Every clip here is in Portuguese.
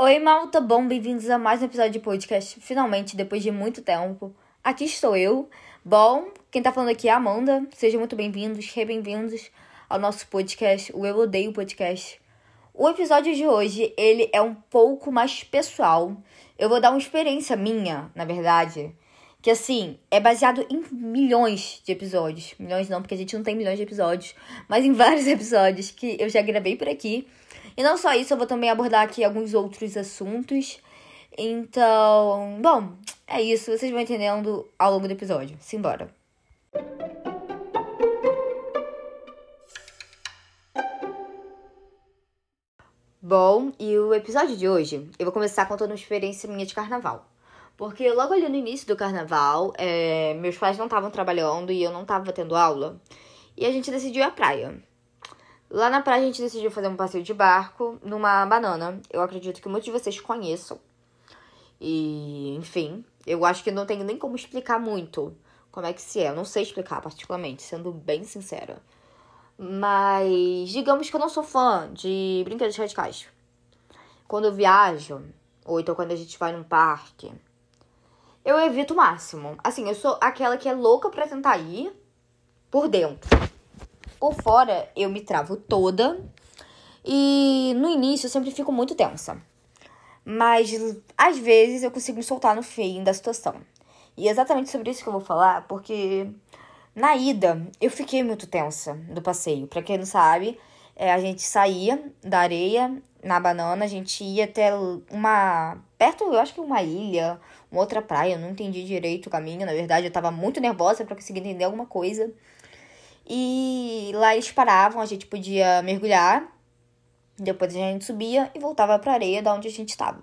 Oi, malta, bom, bem-vindos a mais um episódio de podcast. Finalmente, depois de muito tempo, aqui estou eu. Bom, quem tá falando aqui é a Amanda. Sejam muito bem-vindos, re-bem-vindos ao nosso podcast, o Eu Odeio Podcast. O episódio de hoje, ele é um pouco mais pessoal. Eu vou dar uma experiência minha, na verdade, que assim, é baseado em milhões de episódios. Milhões não, porque a gente não tem milhões de episódios, mas em vários episódios que eu já gravei por aqui. E não só isso, eu vou também abordar aqui alguns outros assuntos. Então, bom, é isso. Vocês vão entendendo ao longo do episódio. Simbora. Bom, e o episódio de hoje, eu vou começar contando uma experiência minha de carnaval. Porque logo ali no início do carnaval, é, meus pais não estavam trabalhando e eu não estava tendo aula. E a gente decidiu ir à praia. Lá na praia a gente decidiu fazer um passeio de barco numa banana. Eu acredito que muitos de vocês conheçam. E, enfim, eu acho que não tenho nem como explicar muito como é que se é. Eu não sei explicar particularmente, sendo bem sincera. Mas digamos que eu não sou fã de brinquedos radicais. Quando eu viajo, ou então quando a gente vai num parque, eu evito o máximo. Assim, eu sou aquela que é louca pra tentar ir por dentro. Por fora, eu me travo toda. E no início eu sempre fico muito tensa. Mas às vezes eu consigo me soltar no fim da situação. E é exatamente sobre isso que eu vou falar, porque na ida eu fiquei muito tensa do passeio. Pra quem não sabe, é, a gente saía da areia na banana, a gente ia até uma. perto, eu acho que uma ilha, uma outra praia, eu não entendi direito o caminho, na verdade, eu tava muito nervosa para conseguir entender alguma coisa. E lá eles paravam, a gente podia mergulhar. Depois a gente subia e voltava pra areia da onde a gente estava.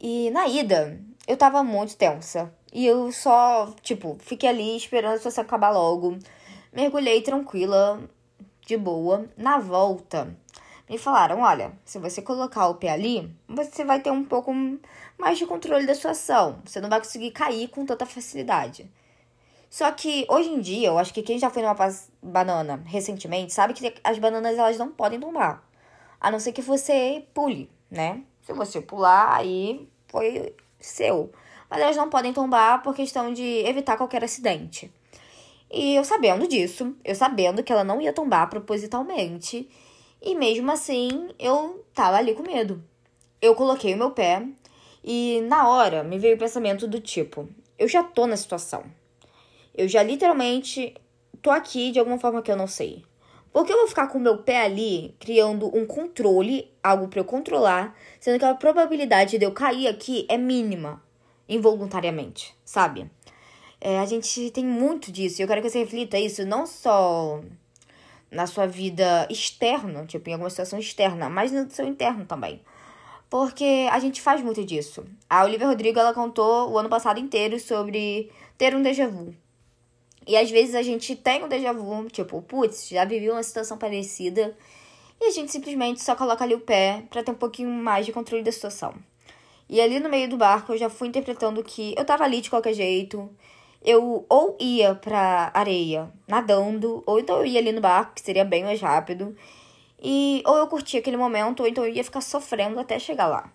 E na ida, eu tava muito tensa. E eu só, tipo, fiquei ali esperando a situação acabar logo. Mergulhei tranquila, de boa. Na volta, me falaram: olha, se você colocar o pé ali, você vai ter um pouco mais de controle da situação. Você não vai conseguir cair com tanta facilidade. Só que hoje em dia, eu acho que quem já foi numa banana recentemente sabe que as bananas elas não podem tombar. A não ser que você pule, né? Se você pular, aí foi seu. Mas elas não podem tombar por questão de evitar qualquer acidente. E eu sabendo disso, eu sabendo que ela não ia tombar propositalmente, e mesmo assim eu tava ali com medo. Eu coloquei o meu pé e na hora me veio o pensamento do tipo: eu já tô na situação. Eu já literalmente tô aqui de alguma forma que eu não sei. Porque eu vou ficar com o meu pé ali criando um controle, algo para eu controlar, sendo que a probabilidade de eu cair aqui é mínima, involuntariamente, sabe? É, a gente tem muito disso, e eu quero que você reflita isso não só na sua vida externa, tipo, em alguma situação externa, mas no seu interno também. Porque a gente faz muito disso. A Olivia Rodrigo, ela contou o ano passado inteiro sobre ter um déjà vu. E às vezes a gente tem um déjà vu, tipo, putz, já vivi uma situação parecida. E a gente simplesmente só coloca ali o pé para ter um pouquinho mais de controle da situação. E ali no meio do barco eu já fui interpretando que eu tava ali de qualquer jeito. Eu ou ia pra areia nadando, ou então eu ia ali no barco, que seria bem mais rápido. E ou eu curtia aquele momento, ou então eu ia ficar sofrendo até chegar lá.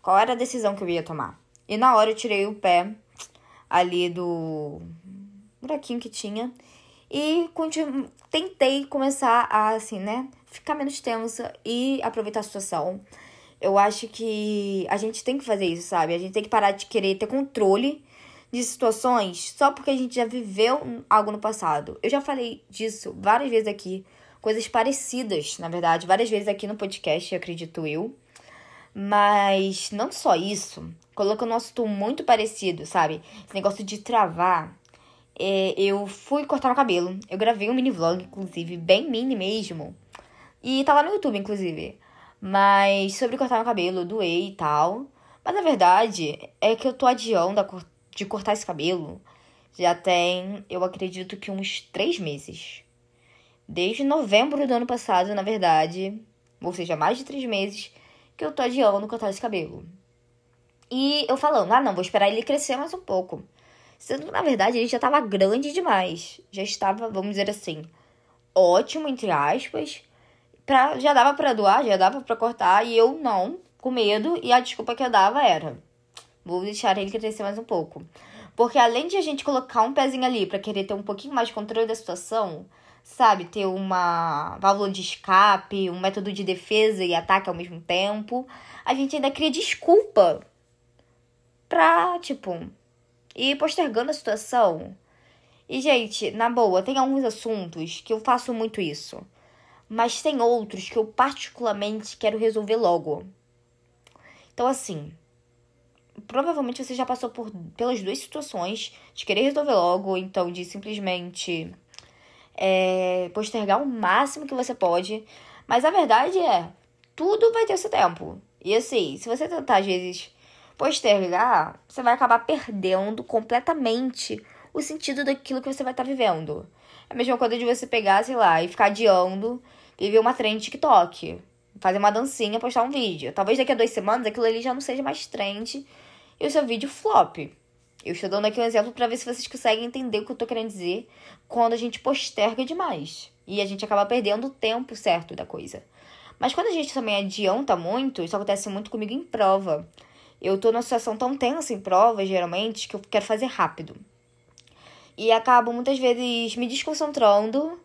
Qual era a decisão que eu ia tomar? E na hora eu tirei o pé ali do, buraquinho que tinha. E tentei começar a, assim, né, ficar menos tensa e aproveitar a situação. Eu acho que a gente tem que fazer isso, sabe? A gente tem que parar de querer ter controle de situações só porque a gente já viveu algo no passado. Eu já falei disso várias vezes aqui, coisas parecidas, na verdade, várias vezes aqui no podcast, acredito eu. Mas não só isso, coloca o nosso tom muito parecido, sabe? Esse negócio de travar é, eu fui cortar meu cabelo. Eu gravei um mini vlog, inclusive, bem mini mesmo. E tá lá no YouTube, inclusive. Mas sobre cortar meu cabelo, eu doei e tal. Mas a verdade é que eu tô adiando de cortar esse cabelo já tem, eu acredito que uns três meses. Desde novembro do ano passado, na verdade. Ou seja, mais de três meses que eu tô adiando cortar esse cabelo. E eu falando, ah não, vou esperar ele crescer mais um pouco. Sendo que, na verdade, ele já estava grande demais. Já estava, vamos dizer assim, ótimo, entre aspas. Pra, já dava para doar, já dava para cortar. E eu não com medo e a desculpa que eu dava era: vou deixar ele crescer mais um pouco. Porque além de a gente colocar um pezinho ali para querer ter um pouquinho mais de controle da situação, sabe, ter uma válvula de escape, um método de defesa e ataque ao mesmo tempo, a gente ainda cria desculpa pra, tipo, ir postergando a situação. E, gente, na boa, tem alguns assuntos que eu faço muito isso. Mas tem outros que eu particularmente quero resolver logo. Então, assim, provavelmente você já passou por pelas duas situações de querer resolver logo, então de simplesmente é, postergar o máximo que você pode. Mas a verdade é, tudo vai ter seu tempo. E assim, se você tentar às vezes postergar, você vai acabar perdendo completamente o sentido daquilo que você vai estar tá vivendo. É a mesma coisa de você pegar, sei lá, e ficar adiando, viver uma trend TikTok, fazer uma dancinha, postar um vídeo. Talvez daqui a duas semanas aquilo ali já não seja mais trend e o seu vídeo flop. Eu estou dando aqui um exemplo para ver se vocês conseguem entender o que eu tô querendo dizer quando a gente posterga demais. E a gente acaba perdendo o tempo certo da coisa. Mas quando a gente também adianta muito, isso acontece muito comigo em prova. Eu tô numa situação tão tensa em prova, geralmente, que eu quero fazer rápido. E acabo muitas vezes me desconcentrando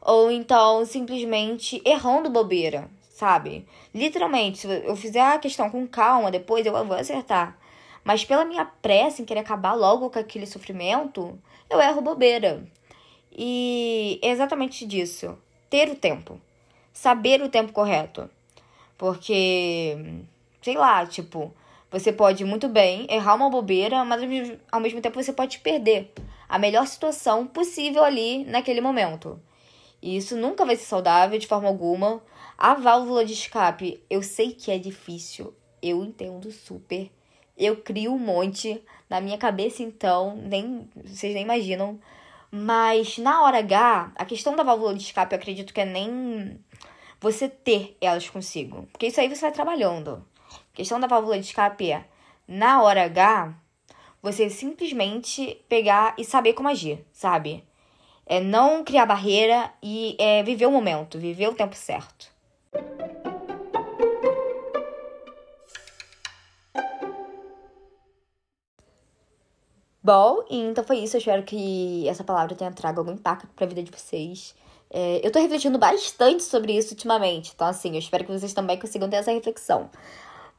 ou então simplesmente errando bobeira, sabe? Literalmente, se eu fizer a questão com calma, depois eu vou acertar. Mas pela minha pressa em querer acabar logo com aquele sofrimento, eu erro bobeira. E é exatamente disso. Ter o tempo. Saber o tempo correto. Porque, sei lá, tipo, você pode muito bem errar uma bobeira, mas ao mesmo tempo você pode perder a melhor situação possível ali naquele momento. E isso nunca vai ser saudável de forma alguma. A válvula de escape, eu sei que é difícil, eu entendo super eu crio um monte na minha cabeça, então, nem vocês nem imaginam. Mas na hora H, a questão da válvula de escape, eu acredito que é nem você ter elas consigo. Porque isso aí você vai trabalhando. A questão da válvula de escape é, na hora H, você simplesmente pegar e saber como agir, sabe? É não criar barreira e é viver o momento, viver o tempo certo. Bom, então foi isso. Eu espero que essa palavra tenha trago algum impacto pra vida de vocês. É, eu tô refletindo bastante sobre isso ultimamente. Então, assim, eu espero que vocês também consigam ter essa reflexão.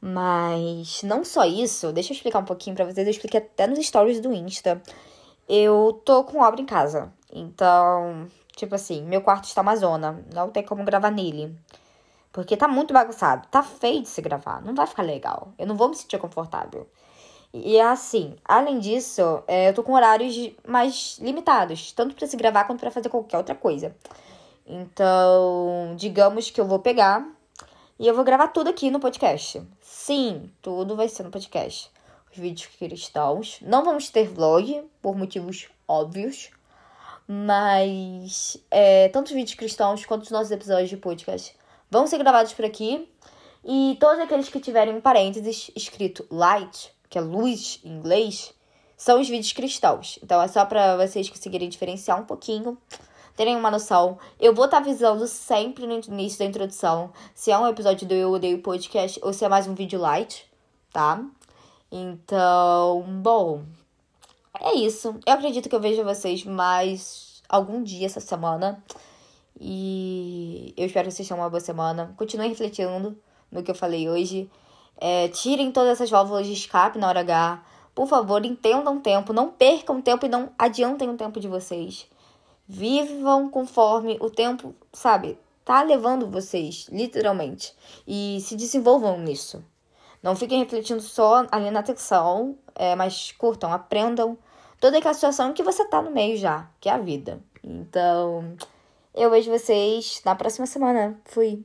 Mas não só isso, deixa eu explicar um pouquinho pra vocês. Eu expliquei até nos stories do Insta. Eu tô com obra em casa. Então, tipo assim, meu quarto está uma zona. Não tem como gravar nele. Porque tá muito bagunçado. Tá feio de se gravar. Não vai ficar legal. Eu não vou me sentir confortável. E é assim, além disso, é, eu tô com horários mais limitados, tanto para se gravar quanto para fazer qualquer outra coisa. Então, digamos que eu vou pegar e eu vou gravar tudo aqui no podcast. Sim, tudo vai ser no podcast. Os vídeos cristãos. Não vamos ter vlog, por motivos óbvios. Mas é, tanto os vídeos cristãos quanto os nossos episódios de podcast vão ser gravados por aqui. E todos aqueles que tiverem um parênteses escrito light que é luz em inglês, são os vídeos cristãos. Então é só para vocês conseguirem diferenciar um pouquinho, terem uma noção. Eu vou estar tá avisando sempre no início da introdução se é um episódio do Eu Odeio Podcast ou se é mais um vídeo light, tá? Então, bom, é isso. Eu acredito que eu vejo vocês mais algum dia essa semana. E eu espero que vocês tenham uma boa semana. Continuem refletindo no que eu falei hoje. É, tirem todas essas válvulas de escape na hora H. Por favor, entendam o tempo, não percam tempo e não adiantem o tempo de vocês. Vivam conforme o tempo, sabe, tá levando vocês, literalmente. E se desenvolvam nisso. Não fiquem refletindo só ali na atenção, é, mas curtam, aprendam toda aquela situação que você tá no meio já, que é a vida. Então, eu vejo vocês na próxima semana. Fui.